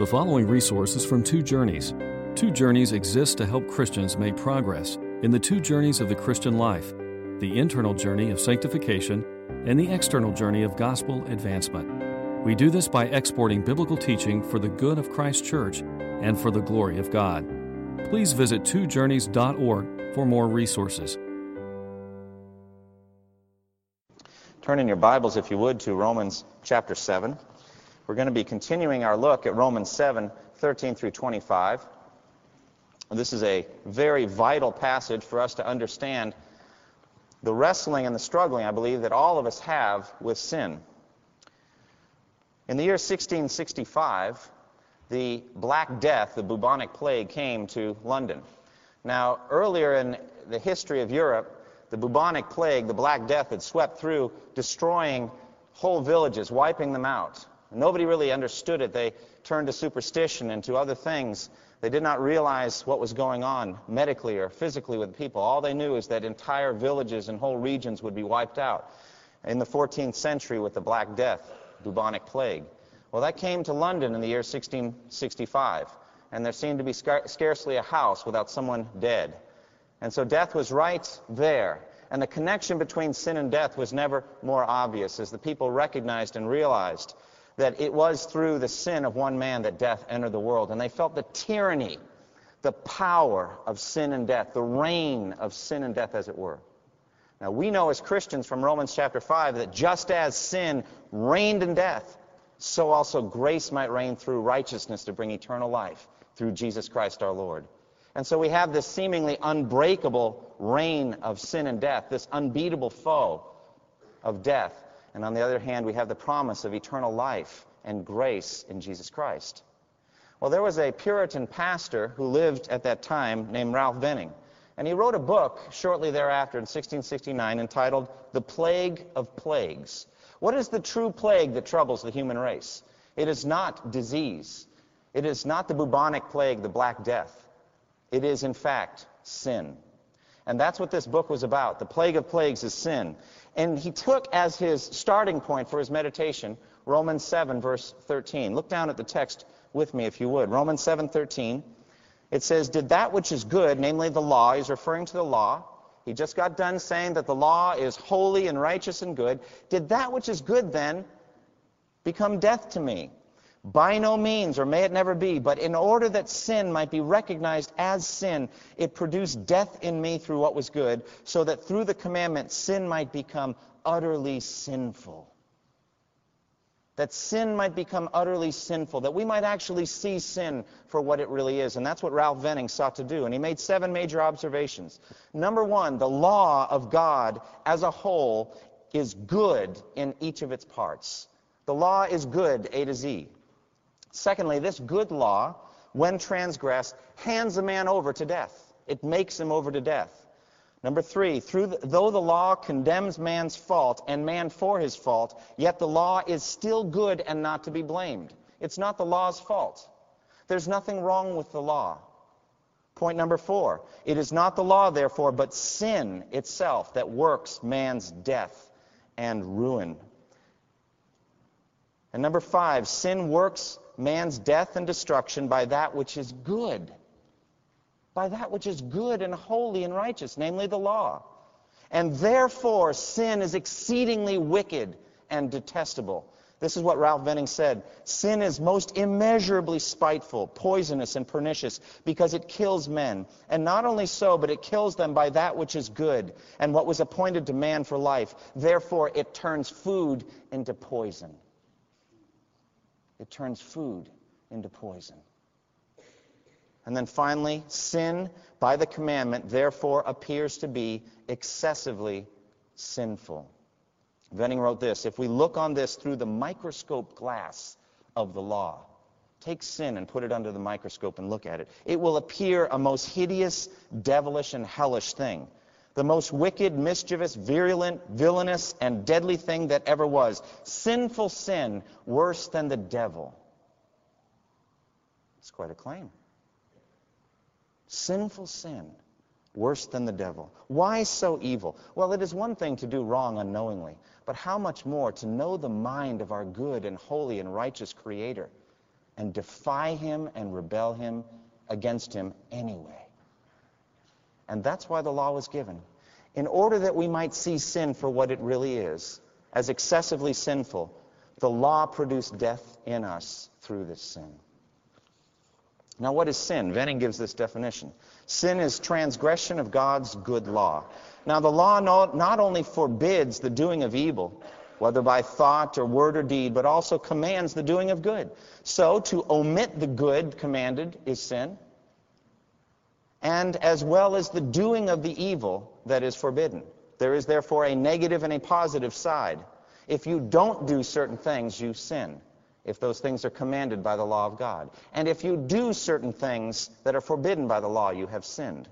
The following resources from Two Journeys. Two Journeys exists to help Christians make progress in the two journeys of the Christian life the internal journey of sanctification and the external journey of gospel advancement. We do this by exporting biblical teaching for the good of Christ's church and for the glory of God. Please visit twojourneys.org for more resources. Turn in your Bibles, if you would, to Romans chapter 7. We're going to be continuing our look at Romans 7 13 through 25. This is a very vital passage for us to understand the wrestling and the struggling, I believe, that all of us have with sin. In the year 1665, the Black Death, the bubonic plague, came to London. Now, earlier in the history of Europe, the bubonic plague, the Black Death, had swept through, destroying whole villages, wiping them out. Nobody really understood it. They turned to superstition and to other things. They did not realize what was going on medically or physically with people. All they knew is that entire villages and whole regions would be wiped out. In the 14th century with the Black Death, bubonic plague. Well, that came to London in the year 1665, and there seemed to be scar- scarcely a house without someone dead. And so death was right there. And the connection between sin and death was never more obvious as the people recognized and realized that it was through the sin of one man that death entered the world. And they felt the tyranny, the power of sin and death, the reign of sin and death, as it were. Now, we know as Christians from Romans chapter 5 that just as sin reigned in death, so also grace might reign through righteousness to bring eternal life through Jesus Christ our Lord. And so we have this seemingly unbreakable reign of sin and death, this unbeatable foe of death. And on the other hand, we have the promise of eternal life and grace in Jesus Christ. Well, there was a Puritan pastor who lived at that time named Ralph Venning. And he wrote a book shortly thereafter in 1669 entitled The Plague of Plagues. What is the true plague that troubles the human race? It is not disease. It is not the bubonic plague, the Black Death. It is, in fact, sin. And that's what this book was about. The plague of plagues is sin. And he took as his starting point for his meditation Romans 7, verse 13. Look down at the text with me, if you would. Romans 7, 13. It says, Did that which is good, namely the law, he's referring to the law. He just got done saying that the law is holy and righteous and good. Did that which is good then become death to me? By no means, or may it never be, but in order that sin might be recognized as sin, it produced death in me through what was good, so that through the commandment sin might become utterly sinful. That sin might become utterly sinful, that we might actually see sin for what it really is. And that's what Ralph Venning sought to do. And he made seven major observations. Number one, the law of God as a whole is good in each of its parts. The law is good, A to Z. Secondly, this good law, when transgressed, hands a man over to death. It makes him over to death. Number three, the, though the law condemns man's fault and man for his fault, yet the law is still good and not to be blamed. It's not the law's fault. There's nothing wrong with the law. Point number four, it is not the law, therefore, but sin itself that works man's death and ruin. And number five, sin works man's death and destruction by that which is good. By that which is good and holy and righteous, namely the law. And therefore, sin is exceedingly wicked and detestable. This is what Ralph Venning said. Sin is most immeasurably spiteful, poisonous, and pernicious because it kills men. And not only so, but it kills them by that which is good and what was appointed to man for life. Therefore, it turns food into poison it turns food into poison. And then finally, sin by the commandment therefore appears to be excessively sinful. Venning wrote this If we look on this through the microscope glass of the law, take sin and put it under the microscope and look at it, it will appear a most hideous, devilish, and hellish thing the most wicked, mischievous, virulent, villainous, and deadly thing that ever was. Sinful sin, worse than the devil. It's quite a claim. Sinful sin, worse than the devil. Why so evil? Well, it is one thing to do wrong unknowingly, but how much more to know the mind of our good and holy and righteous Creator and defy him and rebel him against him anyway. And that's why the law was given. In order that we might see sin for what it really is, as excessively sinful, the law produced death in us through this sin. Now, what is sin? Venning gives this definition. Sin is transgression of God's good law. Now, the law not only forbids the doing of evil, whether by thought or word or deed, but also commands the doing of good. So, to omit the good commanded is sin, and as well as the doing of the evil that is forbidden. There is therefore a negative and a positive side. If you don't do certain things, you sin if those things are commanded by the law of God. And if you do certain things that are forbidden by the law, you have sinned.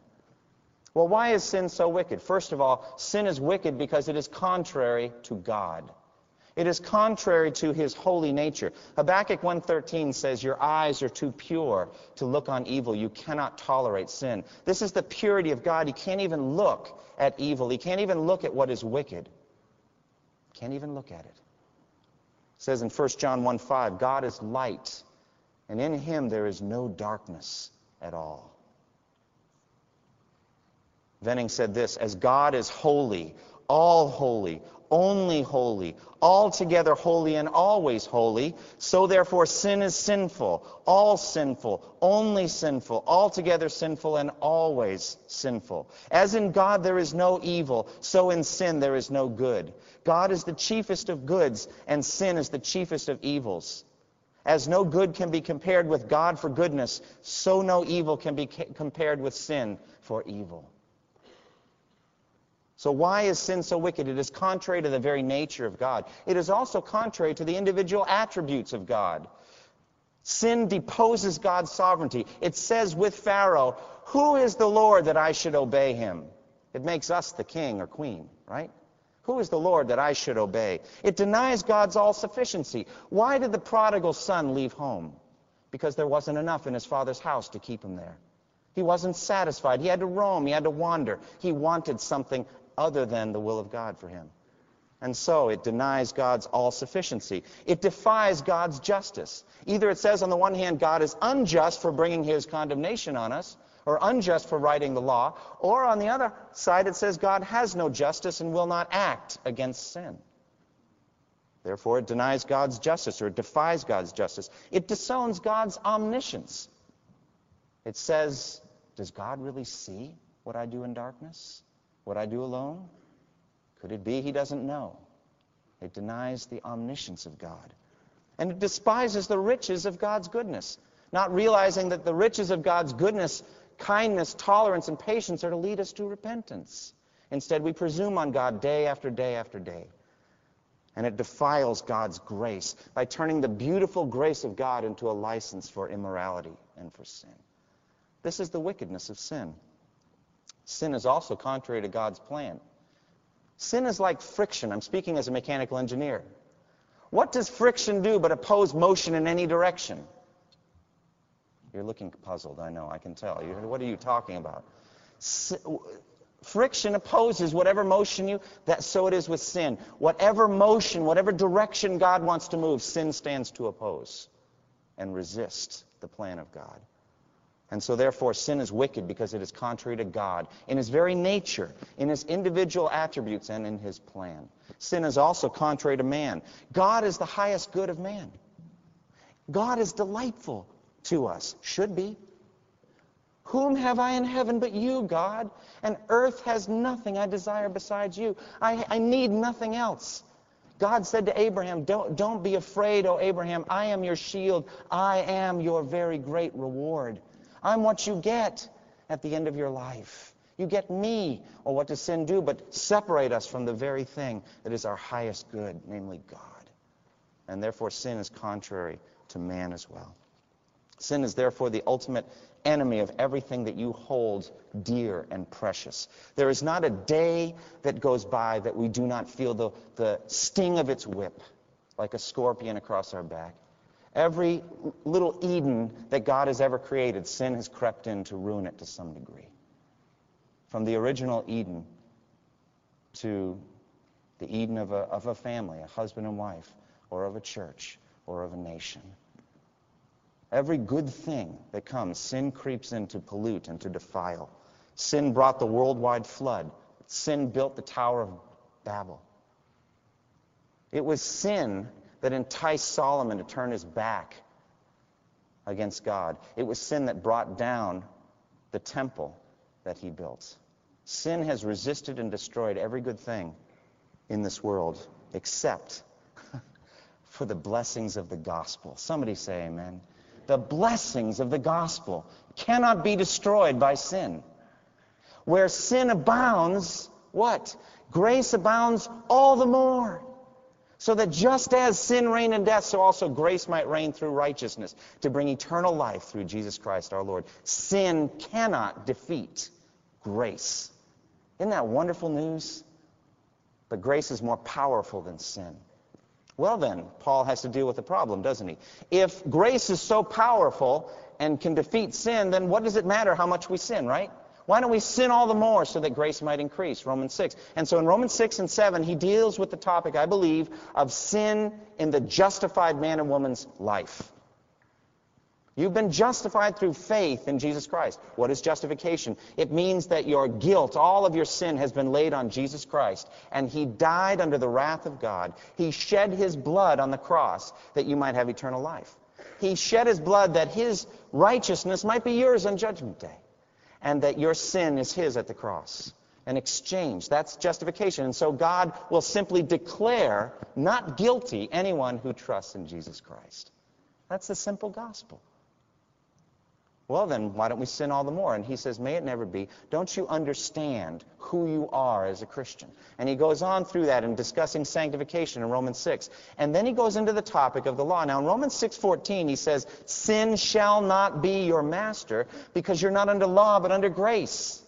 Well, why is sin so wicked? First of all, sin is wicked because it is contrary to God. It is contrary to his holy nature. Habakkuk 1:13 says, "Your eyes are too pure to look on evil. You cannot tolerate sin." This is the purity of God. He can't even look at evil. He can't even look at what is wicked. Can't even look at it. It says in 1 John 1 5, God is light, and in him there is no darkness at all. Venning said this As God is holy, all holy, only holy, altogether holy and always holy. So therefore sin is sinful, all sinful, only sinful, altogether sinful and always sinful. As in God there is no evil, so in sin there is no good. God is the chiefest of goods, and sin is the chiefest of evils. As no good can be compared with God for goodness, so no evil can be compared with sin for evil. So why is sin so wicked? It is contrary to the very nature of God. It is also contrary to the individual attributes of God. Sin deposes God's sovereignty. It says with Pharaoh, Who is the Lord that I should obey him? It makes us the king or queen, right? Who is the Lord that I should obey? It denies God's all sufficiency. Why did the prodigal son leave home? Because there wasn't enough in his father's house to keep him there. He wasn't satisfied. He had to roam. He had to wander. He wanted something other than the will of God for him. And so it denies God's all sufficiency. It defies God's justice. Either it says, on the one hand, God is unjust for bringing his condemnation on us, or unjust for writing the law, or on the other side, it says God has no justice and will not act against sin. Therefore, it denies God's justice, or it defies God's justice. It disowns God's omniscience. It says, Does God really see what I do in darkness? What I do alone? Could it be he doesn't know? It denies the omniscience of God. And it despises the riches of God's goodness, not realizing that the riches of God's goodness, kindness, tolerance, and patience are to lead us to repentance. Instead, we presume on God day after day after day. And it defiles God's grace by turning the beautiful grace of God into a license for immorality and for sin. This is the wickedness of sin. Sin is also contrary to God's plan. Sin is like friction. I'm speaking as a mechanical engineer. What does friction do but oppose motion in any direction? You're looking puzzled, I know, I can tell. you What are you talking about? Friction opposes whatever motion you, that, so it is with sin. Whatever motion, whatever direction God wants to move, sin stands to oppose and resist the plan of God. And so, therefore, sin is wicked because it is contrary to God in his very nature, in his individual attributes, and in his plan. Sin is also contrary to man. God is the highest good of man. God is delightful to us, should be. Whom have I in heaven but you, God? And earth has nothing I desire besides you. I, I need nothing else. God said to Abraham, don't, don't be afraid, O Abraham. I am your shield. I am your very great reward. I'm what you get at the end of your life. You get me. Well, what does sin do but separate us from the very thing that is our highest good, namely God? And therefore, sin is contrary to man as well. Sin is therefore the ultimate enemy of everything that you hold dear and precious. There is not a day that goes by that we do not feel the, the sting of its whip like a scorpion across our back. Every little Eden that God has ever created, sin has crept in to ruin it to some degree. From the original Eden to the Eden of a, of a family, a husband and wife, or of a church, or of a nation. Every good thing that comes, sin creeps in to pollute and to defile. Sin brought the worldwide flood. Sin built the Tower of Babel. It was sin that enticed Solomon to turn his back against God. It was sin that brought down the temple that he built. Sin has resisted and destroyed every good thing in this world except for the blessings of the gospel. Somebody say amen. The blessings of the gospel cannot be destroyed by sin. Where sin abounds, what? Grace abounds all the more. So that just as sin reigned in death, so also grace might reign through righteousness to bring eternal life through Jesus Christ our Lord. Sin cannot defeat grace. Isn't that wonderful news? But grace is more powerful than sin. Well, then, Paul has to deal with the problem, doesn't he? If grace is so powerful and can defeat sin, then what does it matter how much we sin, right? Why don't we sin all the more so that grace might increase? Romans 6. And so in Romans 6 and 7, he deals with the topic, I believe, of sin in the justified man and woman's life. You've been justified through faith in Jesus Christ. What is justification? It means that your guilt, all of your sin, has been laid on Jesus Christ, and He died under the wrath of God. He shed His blood on the cross that you might have eternal life. He shed His blood that His righteousness might be yours on Judgment Day and that your sin is his at the cross. An exchange. That's justification. And so God will simply declare not guilty anyone who trusts in Jesus Christ. That's the simple gospel. Well, then, why don't we sin all the more? And he says, May it never be. Don't you understand who you are as a Christian? And he goes on through that in discussing sanctification in Romans 6. And then he goes into the topic of the law. Now, in Romans 6.14, he says, Sin shall not be your master because you're not under law but under grace.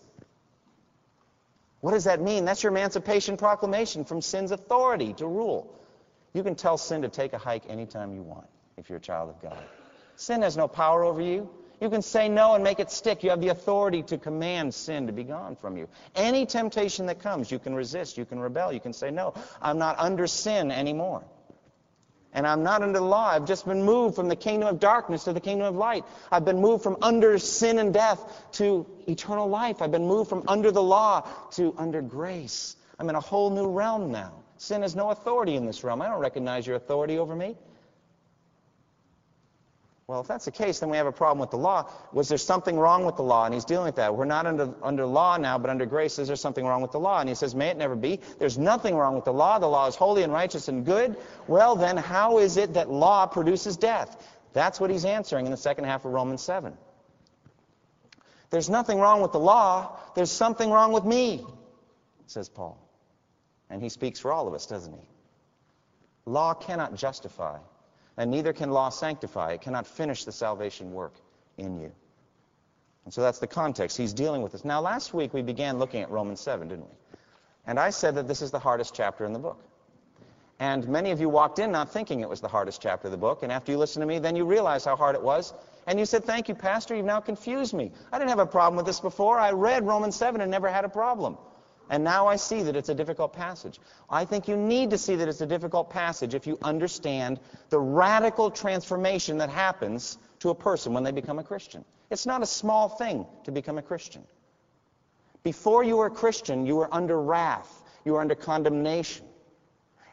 What does that mean? That's your emancipation proclamation from sin's authority to rule. You can tell sin to take a hike anytime you want if you're a child of God. Sin has no power over you. You can say no and make it stick. You have the authority to command sin to be gone from you. Any temptation that comes, you can resist, you can rebel, you can say no. I'm not under sin anymore. And I'm not under the law. I've just been moved from the kingdom of darkness to the kingdom of light. I've been moved from under sin and death to eternal life. I've been moved from under the law to under grace. I'm in a whole new realm now. Sin has no authority in this realm. I don't recognize your authority over me. Well, if that's the case, then we have a problem with the law. Was there something wrong with the law? And he's dealing with that. We're not under, under law now, but under grace. Is there something wrong with the law? And he says, May it never be. There's nothing wrong with the law. The law is holy and righteous and good. Well, then, how is it that law produces death? That's what he's answering in the second half of Romans 7. There's nothing wrong with the law. There's something wrong with me, says Paul. And he speaks for all of us, doesn't he? Law cannot justify and neither can law sanctify. It cannot finish the salvation work in you. And so that's the context. He's dealing with this. Now, last week we began looking at Romans 7, didn't we? And I said that this is the hardest chapter in the book. And many of you walked in not thinking it was the hardest chapter of the book. And after you listened to me, then you realized how hard it was. And you said, Thank you, Pastor. You've now confused me. I didn't have a problem with this before. I read Romans 7 and never had a problem. And now I see that it's a difficult passage. I think you need to see that it's a difficult passage if you understand the radical transformation that happens to a person when they become a Christian. It's not a small thing to become a Christian. Before you were a Christian, you were under wrath, you were under condemnation.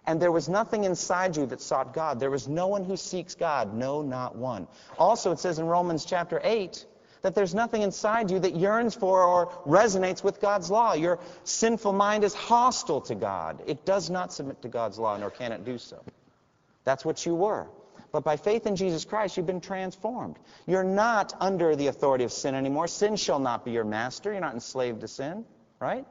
And there was nothing inside you that sought God. There was no one who seeks God, no, not one. Also, it says in Romans chapter 8, that there's nothing inside you that yearns for or resonates with God's law. Your sinful mind is hostile to God. It does not submit to God's law, nor can it do so. That's what you were. But by faith in Jesus Christ, you've been transformed. You're not under the authority of sin anymore. Sin shall not be your master. You're not enslaved to sin, right?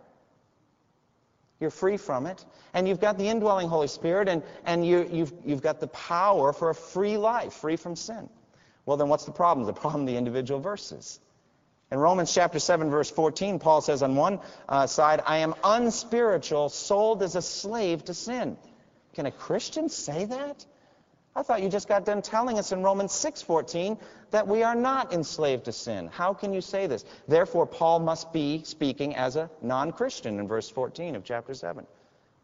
You're free from it. And you've got the indwelling Holy Spirit, and, and you, you've, you've got the power for a free life, free from sin. Well, then what's the problem? The problem, the individual verses. In Romans chapter 7, verse 14, Paul says on one uh, side, I am unspiritual, sold as a slave to sin. Can a Christian say that? I thought you just got done telling us in Romans 6:14 that we are not enslaved to sin. How can you say this? Therefore Paul must be speaking as a non-Christian in verse 14 of chapter 7.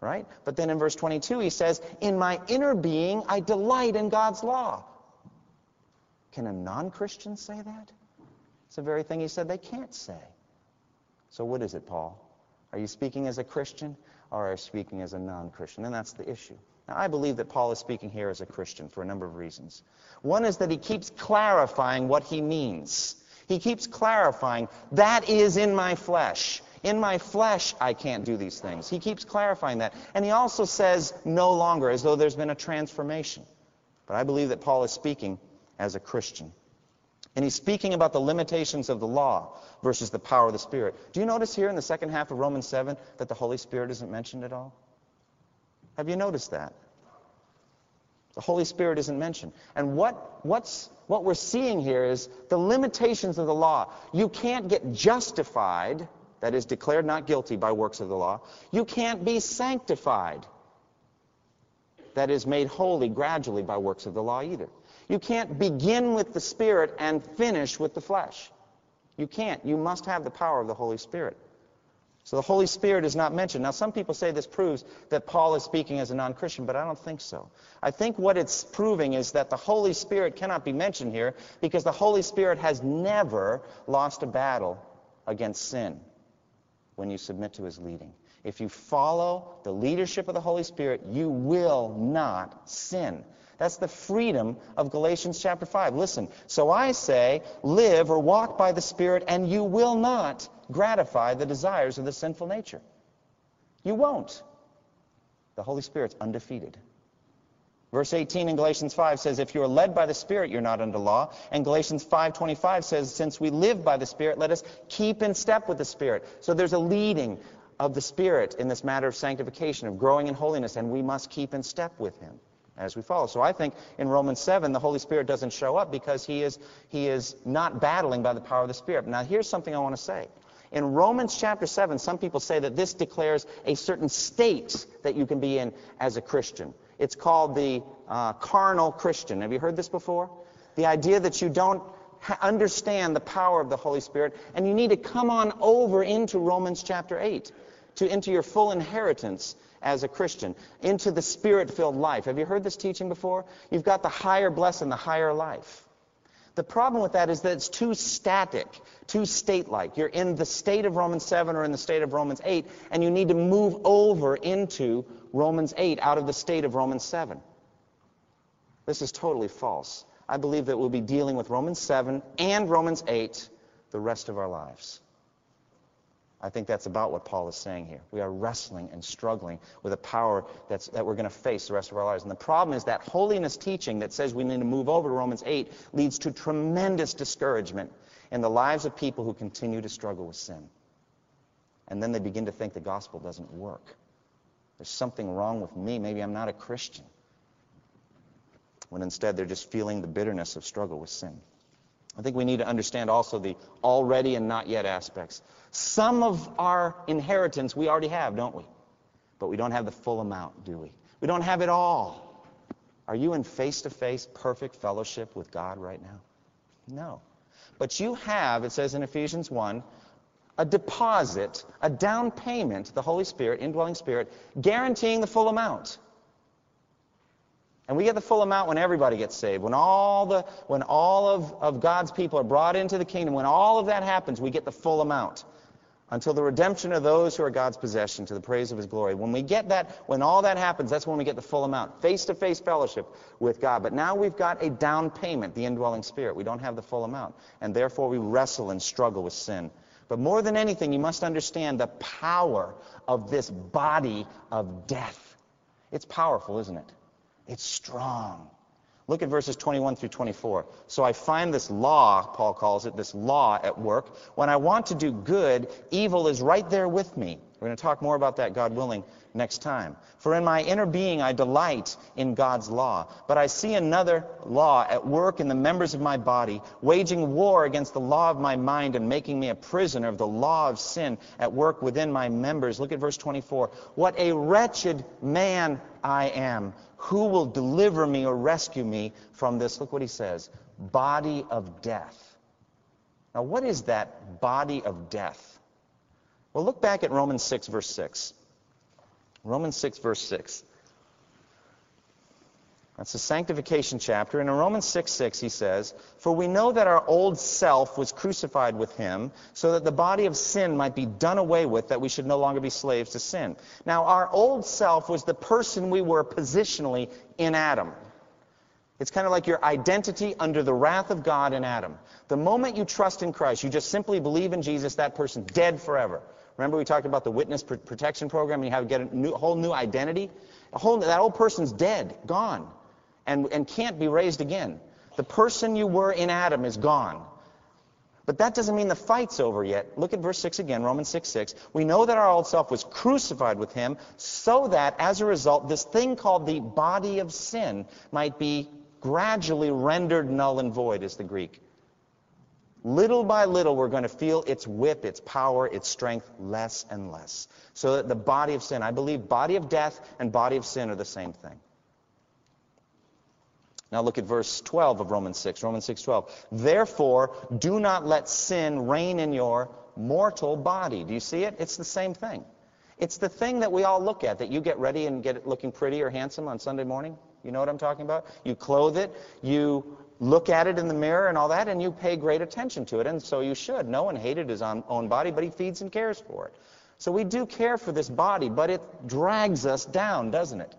Right? But then in verse 22 he says, "In my inner being I delight in God's law." Can a non Christian say that? It's the very thing he said they can't say. So, what is it, Paul? Are you speaking as a Christian or are you speaking as a non Christian? And that's the issue. Now, I believe that Paul is speaking here as a Christian for a number of reasons. One is that he keeps clarifying what he means. He keeps clarifying, that is in my flesh. In my flesh, I can't do these things. He keeps clarifying that. And he also says, no longer, as though there's been a transformation. But I believe that Paul is speaking as a Christian. And he's speaking about the limitations of the law versus the power of the Spirit. Do you notice here in the second half of Romans 7 that the Holy Spirit isn't mentioned at all? Have you noticed that? The Holy Spirit isn't mentioned. And what, what's, what we're seeing here is the limitations of the law. You can't get justified, that is, declared not guilty by works of the law. You can't be sanctified, that is, made holy gradually by works of the law either. You can't begin with the Spirit and finish with the flesh. You can't. You must have the power of the Holy Spirit. So the Holy Spirit is not mentioned. Now, some people say this proves that Paul is speaking as a non Christian, but I don't think so. I think what it's proving is that the Holy Spirit cannot be mentioned here because the Holy Spirit has never lost a battle against sin when you submit to his leading. If you follow the leadership of the Holy Spirit, you will not sin. That's the freedom of Galatians chapter 5. Listen, so I say, live or walk by the Spirit, and you will not gratify the desires of the sinful nature. You won't. The Holy Spirit's undefeated. Verse 18 in Galatians 5 says, if you are led by the Spirit, you're not under law. And Galatians 5.25 says, since we live by the Spirit, let us keep in step with the Spirit. So there's a leading of the Spirit in this matter of sanctification, of growing in holiness, and we must keep in step with Him as we follow. So I think in Romans 7, the Holy Spirit doesn't show up because he is, he is not battling by the power of the Spirit. Now, here's something I want to say. In Romans chapter 7, some people say that this declares a certain state that you can be in as a Christian. It's called the uh, carnal Christian. Have you heard this before? The idea that you don't ha- understand the power of the Holy Spirit, and you need to come on over into Romans chapter 8, to into your full inheritance as a Christian, into the spirit filled life. Have you heard this teaching before? You've got the higher blessing, the higher life. The problem with that is that it's too static, too state like. You're in the state of Romans 7 or in the state of Romans 8, and you need to move over into Romans 8 out of the state of Romans 7. This is totally false. I believe that we'll be dealing with Romans 7 and Romans 8 the rest of our lives. I think that's about what Paul is saying here. We are wrestling and struggling with a power that's, that we're going to face the rest of our lives. And the problem is that holiness teaching that says we need to move over to Romans 8 leads to tremendous discouragement in the lives of people who continue to struggle with sin. And then they begin to think the gospel doesn't work. There's something wrong with me. Maybe I'm not a Christian. When instead they're just feeling the bitterness of struggle with sin. I think we need to understand also the already and not yet aspects. Some of our inheritance we already have, don't we? But we don't have the full amount, do we? We don't have it all. Are you in face to face, perfect fellowship with God right now? No. But you have, it says in Ephesians 1, a deposit, a down payment, the Holy Spirit, indwelling Spirit, guaranteeing the full amount. And we get the full amount when everybody gets saved. When all, the, when all of, of God's people are brought into the kingdom, when all of that happens, we get the full amount. Until the redemption of those who are God's possession to the praise of his glory. When we get that, when all that happens, that's when we get the full amount. Face to face fellowship with God. But now we've got a down payment, the indwelling spirit. We don't have the full amount. And therefore we wrestle and struggle with sin. But more than anything, you must understand the power of this body of death. It's powerful, isn't it? It's strong. Look at verses 21 through 24. So I find this law, Paul calls it, this law at work. When I want to do good, evil is right there with me. We're going to talk more about that, God willing, next time. For in my inner being I delight in God's law. But I see another law at work in the members of my body, waging war against the law of my mind and making me a prisoner of the law of sin at work within my members. Look at verse 24. What a wretched man I am. Who will deliver me or rescue me from this? Look what he says body of death. Now, what is that body of death? Well, look back at Romans 6, verse 6. Romans 6, verse 6. That's the sanctification chapter. And in Romans 6 6, he says, For we know that our old self was crucified with him, so that the body of sin might be done away with, that we should no longer be slaves to sin. Now, our old self was the person we were positionally in Adam. It's kind of like your identity under the wrath of God in Adam. The moment you trust in Christ, you just simply believe in Jesus, that person dead forever. Remember we talked about the witness protection program and you have to get a new, whole new identity? A whole, that old person's dead, gone and, and can't be raised again. The person you were in Adam is gone. But that doesn't mean the fight's over yet. Look at verse 6 again, Romans 6 6. We know that our old self was crucified with him so that, as a result, this thing called the body of sin might be gradually rendered null and void, is the Greek. Little by little, we're going to feel its whip, its power, its strength less and less. So that the body of sin, I believe body of death and body of sin are the same thing. Now look at verse 12 of Romans 6. Romans 6:12. Therefore, do not let sin reign in your mortal body. Do you see it? It's the same thing. It's the thing that we all look at, that you get ready and get it looking pretty or handsome on Sunday morning. You know what I'm talking about? You clothe it, you look at it in the mirror and all that, and you pay great attention to it, and so you should. No one hated his own body, but he feeds and cares for it. So we do care for this body, but it drags us down, doesn't it?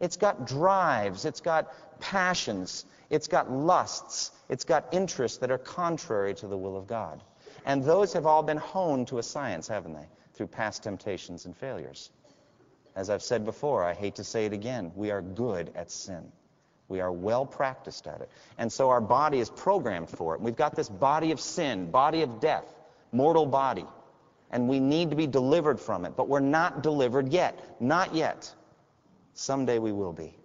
It's got drives, it's got passions, it's got lusts, it's got interests that are contrary to the will of God. And those have all been honed to a science, haven't they? Through past temptations and failures. As I've said before, I hate to say it again, we are good at sin. We are well practiced at it. And so our body is programmed for it. We've got this body of sin, body of death, mortal body. And we need to be delivered from it. But we're not delivered yet. Not yet. Someday we will be.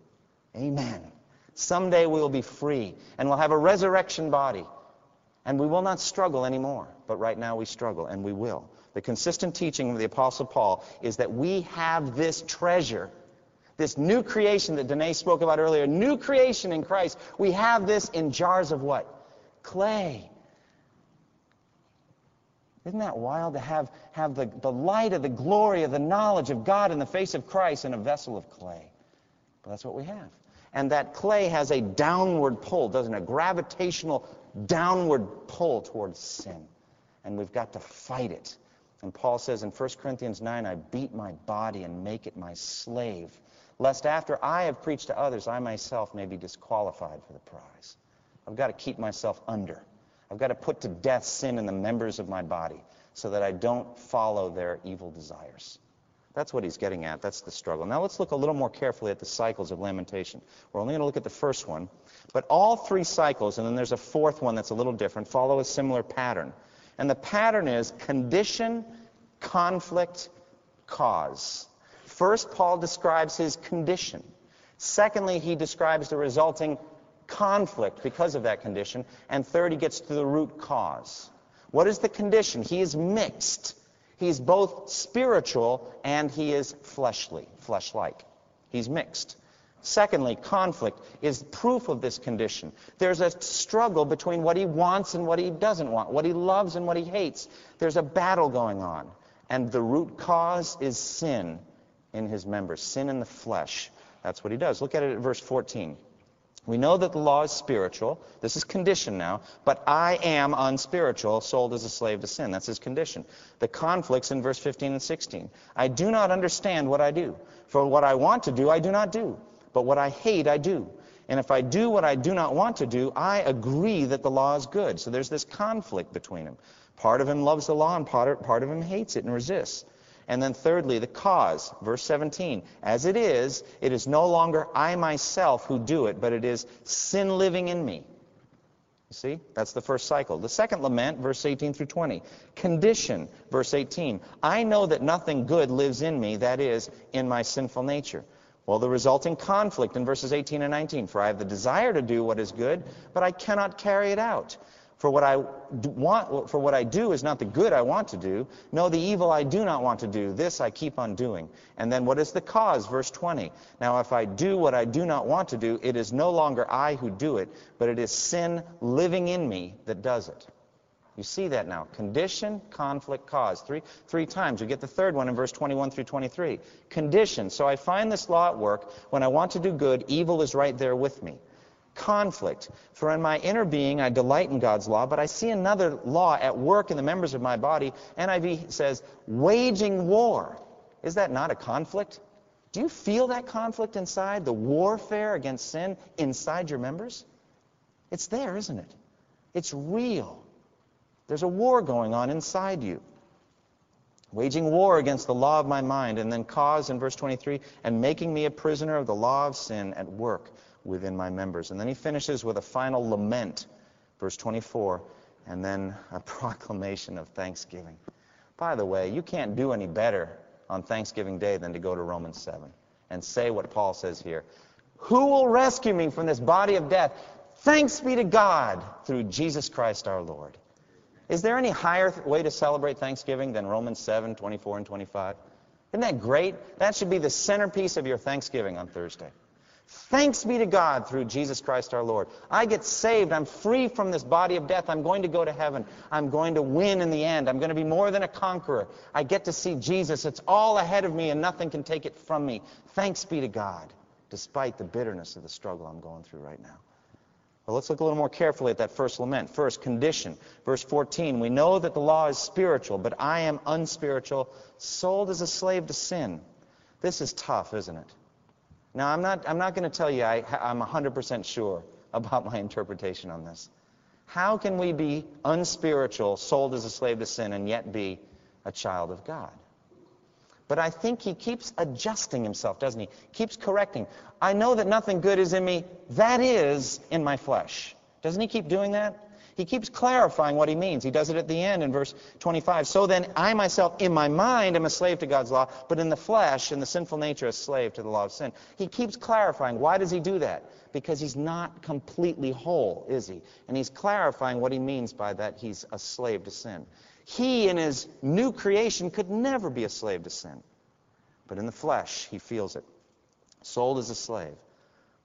Amen. Someday we will be free and we'll have a resurrection body. And we will not struggle anymore. But right now we struggle, and we will. The consistent teaching of the Apostle Paul is that we have this treasure, this new creation that Danae spoke about earlier, new creation in Christ. We have this in jars of what? Clay. Isn't that wild to have, have the, the light of the glory of the knowledge of God in the face of Christ in a vessel of clay? But that's what we have. And that clay has a downward pull, doesn't it? A gravitational downward pull towards sin. And we've got to fight it. And Paul says in 1 Corinthians 9, I beat my body and make it my slave, lest after I have preached to others, I myself may be disqualified for the prize. I've got to keep myself under. I've got to put to death sin in the members of my body so that I don't follow their evil desires. That's what he's getting at. That's the struggle. Now let's look a little more carefully at the cycles of lamentation. We're only going to look at the first one. But all three cycles, and then there's a fourth one that's a little different, follow a similar pattern. And the pattern is condition, conflict, cause. First, Paul describes his condition. Secondly, he describes the resulting conflict because of that condition. And third, he gets to the root cause. What is the condition? He is mixed. He's both spiritual and he is fleshly, flesh-like. He's mixed. Secondly, conflict is proof of this condition. There's a struggle between what he wants and what he doesn't want, what he loves and what he hates. There's a battle going on. And the root cause is sin in his members, sin in the flesh. That's what he does. Look at it at verse 14. We know that the law is spiritual. This is condition now. But I am unspiritual, sold as a slave to sin. That's his condition. The conflicts in verse 15 and 16. I do not understand what I do. For what I want to do, I do not do. But what I hate, I do. And if I do what I do not want to do, I agree that the law is good. So there's this conflict between them. Part of him loves the law, and part, part of him hates it and resists. And then thirdly, the cause. Verse 17. As it is, it is no longer I myself who do it, but it is sin living in me. You see? That's the first cycle. The second lament, verse 18 through 20. Condition, verse 18. I know that nothing good lives in me, that is, in my sinful nature. Well, the resulting conflict in verses 18 and 19. For I have the desire to do what is good, but I cannot carry it out. For what I want, for what I do is not the good I want to do. No, the evil I do not want to do. This I keep on doing. And then what is the cause? Verse 20. Now if I do what I do not want to do, it is no longer I who do it, but it is sin living in me that does it. You see that now. Condition, conflict, cause. Three, three times. You get the third one in verse 21 through 23. Condition. So I find this law at work. When I want to do good, evil is right there with me. Conflict. For in my inner being I delight in God's law, but I see another law at work in the members of my body. NIV says, waging war. Is that not a conflict? Do you feel that conflict inside? The warfare against sin inside your members? It's there, isn't it? It's real. There's a war going on inside you. Waging war against the law of my mind, and then cause in verse 23, and making me a prisoner of the law of sin at work within my members. And then he finishes with a final lament, verse 24, and then a proclamation of thanksgiving. By the way, you can't do any better on Thanksgiving Day than to go to Romans 7 and say what Paul says here. Who will rescue me from this body of death? Thanks be to God through Jesus Christ our Lord. Is there any higher way to celebrate Thanksgiving than Romans 7, 24, and 25? Isn't that great? That should be the centerpiece of your Thanksgiving on Thursday. Thanks be to God through Jesus Christ our Lord. I get saved. I'm free from this body of death. I'm going to go to heaven. I'm going to win in the end. I'm going to be more than a conqueror. I get to see Jesus. It's all ahead of me and nothing can take it from me. Thanks be to God, despite the bitterness of the struggle I'm going through right now. Well, let's look a little more carefully at that first lament. First, condition. Verse 14, we know that the law is spiritual, but I am unspiritual, sold as a slave to sin. This is tough, isn't it? Now, I'm not, I'm not going to tell you I, I'm 100% sure about my interpretation on this. How can we be unspiritual, sold as a slave to sin, and yet be a child of God? But I think he keeps adjusting himself, doesn't he? Keeps correcting. I know that nothing good is in me, that is in my flesh. Doesn't he keep doing that? He keeps clarifying what he means. He does it at the end in verse 25. So then I myself, in my mind, am a slave to God's law, but in the flesh, in the sinful nature, a slave to the law of sin. He keeps clarifying. Why does he do that? Because he's not completely whole, is he? And he's clarifying what he means by that he's a slave to sin. He, in his new creation, could never be a slave to sin. But in the flesh, he feels it. Sold as a slave.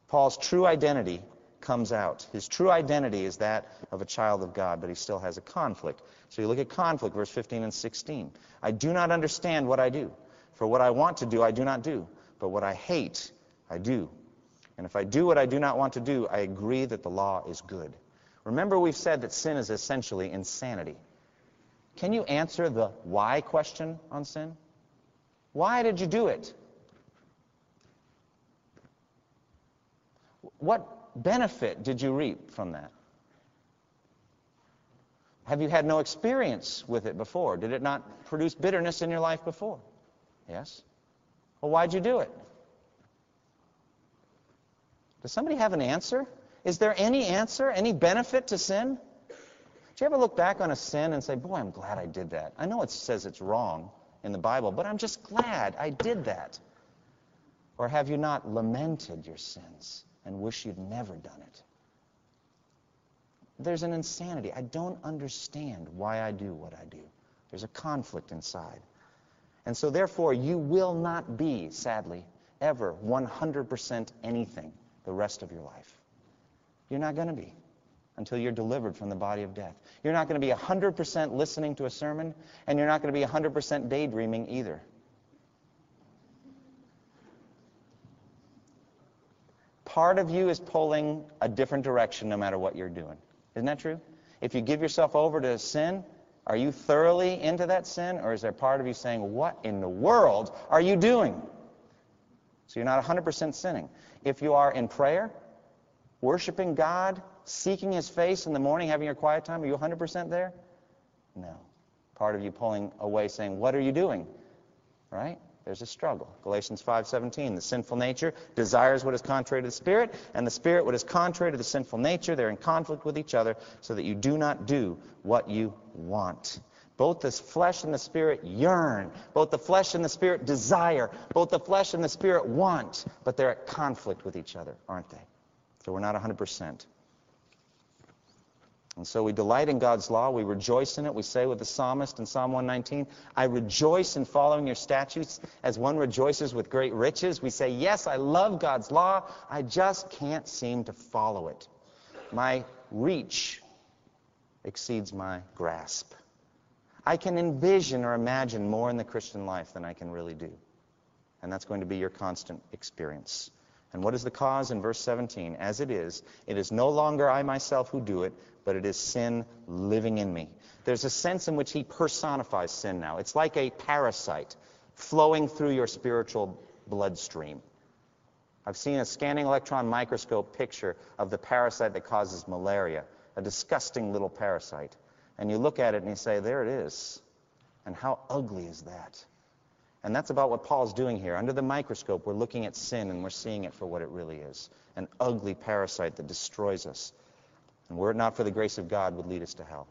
Paul's true identity comes out. His true identity is that of a child of God, but he still has a conflict. So you look at conflict, verse 15 and 16. I do not understand what I do. For what I want to do, I do not do. But what I hate, I do. And if I do what I do not want to do, I agree that the law is good. Remember, we've said that sin is essentially insanity. Can you answer the why question on sin? Why did you do it? What benefit did you reap from that? Have you had no experience with it before? Did it not produce bitterness in your life before? Yes. Well, why'd you do it? Does somebody have an answer? Is there any answer, any benefit to sin? Do you ever look back on a sin and say, Boy, I'm glad I did that? I know it says it's wrong in the Bible, but I'm just glad I did that. Or have you not lamented your sins and wish you'd never done it? There's an insanity. I don't understand why I do what I do. There's a conflict inside. And so, therefore, you will not be, sadly, ever 100% anything the rest of your life. You're not going to be until you're delivered from the body of death. You're not going to be 100% listening to a sermon, and you're not going to be 100% daydreaming either. Part of you is pulling a different direction no matter what you're doing. Isn't that true? If you give yourself over to sin, are you thoroughly into that sin, or is there part of you saying, What in the world are you doing? So you're not 100% sinning. If you are in prayer, worshiping God, seeking his face in the morning, having your quiet time? Are you 100% there? No. Part of you pulling away saying, What are you doing? Right? There's a struggle. Galatians 5:17, the sinful nature desires what is contrary to the spirit, and the spirit what is contrary to the sinful nature. They're in conflict with each other, so that you do not do what you want. Both the flesh and the spirit yearn. Both the flesh and the spirit desire. Both the flesh and the spirit want, but they're at conflict with each other, aren't they? So we're not 100%. And so we delight in God's law. We rejoice in it. We say with the psalmist in Psalm 119, I rejoice in following your statutes as one rejoices with great riches. We say, Yes, I love God's law. I just can't seem to follow it. My reach exceeds my grasp. I can envision or imagine more in the Christian life than I can really do. And that's going to be your constant experience. And what is the cause in verse 17? As it is, it is no longer I myself who do it, but it is sin living in me. There's a sense in which he personifies sin now. It's like a parasite flowing through your spiritual bloodstream. I've seen a scanning electron microscope picture of the parasite that causes malaria, a disgusting little parasite. And you look at it and you say, there it is. And how ugly is that? And that's about what Paul's doing here. Under the microscope, we're looking at sin and we're seeing it for what it really is an ugly parasite that destroys us. And were it not for the grace of God, would lead us to hell.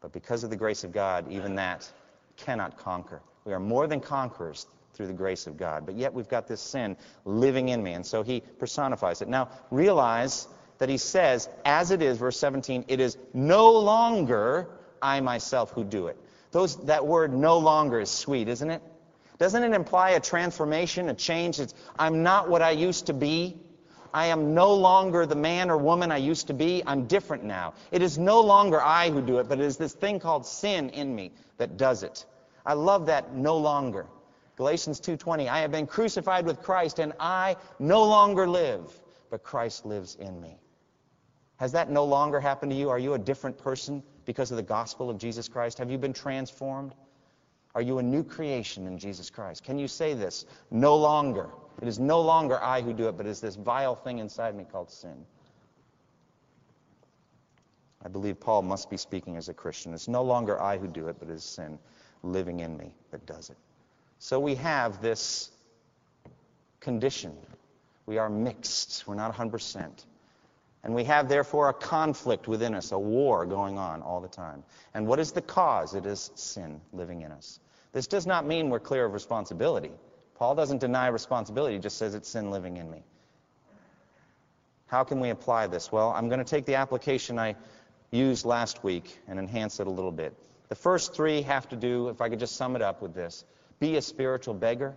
But because of the grace of God, even that cannot conquer. We are more than conquerors through the grace of God. But yet we've got this sin living in me. And so he personifies it. Now, realize that he says, as it is, verse 17, it is no longer I myself who do it. Those, that word no longer is sweet, isn't it? Doesn't it imply a transformation, a change? It's, I'm not what I used to be. I am no longer the man or woman I used to be. I'm different now. It is no longer I who do it, but it is this thing called sin in me that does it. I love that no longer. Galatians 2:20 I have been crucified with Christ and I no longer live, but Christ lives in me. Has that no longer happened to you? Are you a different person because of the gospel of Jesus Christ? Have you been transformed? Are you a new creation in Jesus Christ? Can you say this? No longer. It is no longer I who do it, but it is this vile thing inside me called sin. I believe Paul must be speaking as a Christian. It's no longer I who do it, but it is sin living in me that does it. So we have this condition. We are mixed. We're not 100%. And we have, therefore, a conflict within us, a war going on all the time. And what is the cause? It is sin living in us. This does not mean we're clear of responsibility. Paul doesn't deny responsibility, he just says it's sin living in me. How can we apply this? Well, I'm going to take the application I used last week and enhance it a little bit. The first three have to do, if I could just sum it up with this be a spiritual beggar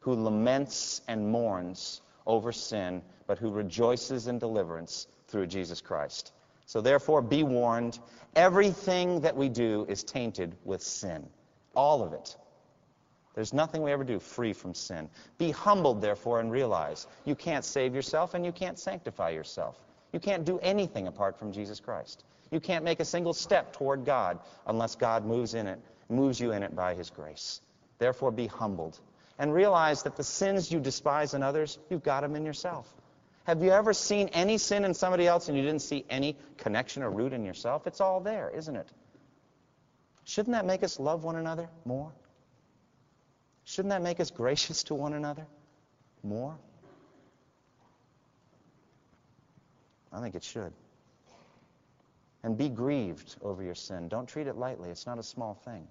who laments and mourns over sin, but who rejoices in deliverance through Jesus Christ. So, therefore, be warned everything that we do is tainted with sin. All of it. There's nothing we ever do free from sin. Be humbled, therefore, and realize you can't save yourself and you can't sanctify yourself. You can't do anything apart from Jesus Christ. You can't make a single step toward God unless God moves in it, moves you in it by his grace. Therefore, be humbled and realize that the sins you despise in others, you've got them in yourself. Have you ever seen any sin in somebody else and you didn't see any connection or root in yourself? It's all there, isn't it? Shouldn't that make us love one another more? Shouldn't that make us gracious to one another more? I think it should. And be grieved over your sin. Don't treat it lightly. It's not a small thing.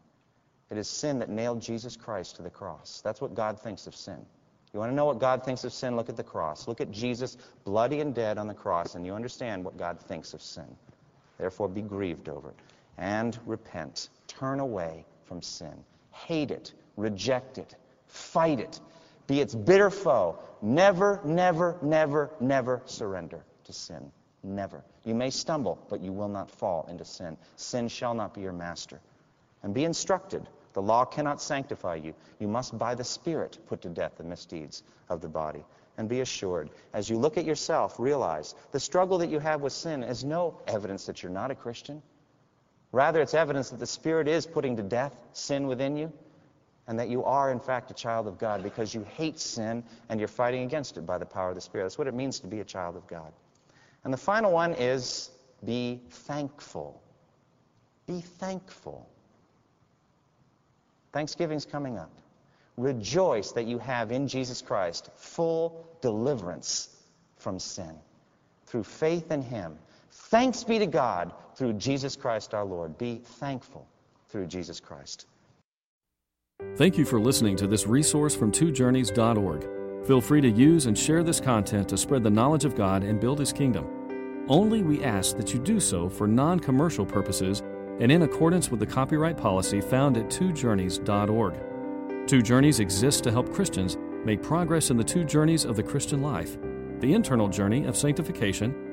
It is sin that nailed Jesus Christ to the cross. That's what God thinks of sin. You want to know what God thinks of sin? Look at the cross. Look at Jesus, bloody and dead on the cross, and you understand what God thinks of sin. Therefore, be grieved over it and repent. Turn away from sin. Hate it. Reject it. Fight it. Be its bitter foe. Never, never, never, never surrender to sin. Never. You may stumble, but you will not fall into sin. Sin shall not be your master. And be instructed. The law cannot sanctify you. You must, by the Spirit, put to death the misdeeds of the body. And be assured, as you look at yourself, realize the struggle that you have with sin is no evidence that you're not a Christian. Rather, it's evidence that the Spirit is putting to death sin within you and that you are, in fact, a child of God because you hate sin and you're fighting against it by the power of the Spirit. That's what it means to be a child of God. And the final one is be thankful. Be thankful. Thanksgiving's coming up. Rejoice that you have in Jesus Christ full deliverance from sin through faith in Him. Thanks be to God through Jesus Christ our Lord. Be thankful through Jesus Christ. Thank you for listening to this resource from twojourneys.org. Feel free to use and share this content to spread the knowledge of God and build His kingdom. Only we ask that you do so for non commercial purposes and in accordance with the copyright policy found at twojourneys.org. Two Journeys exists to help Christians make progress in the two journeys of the Christian life the internal journey of sanctification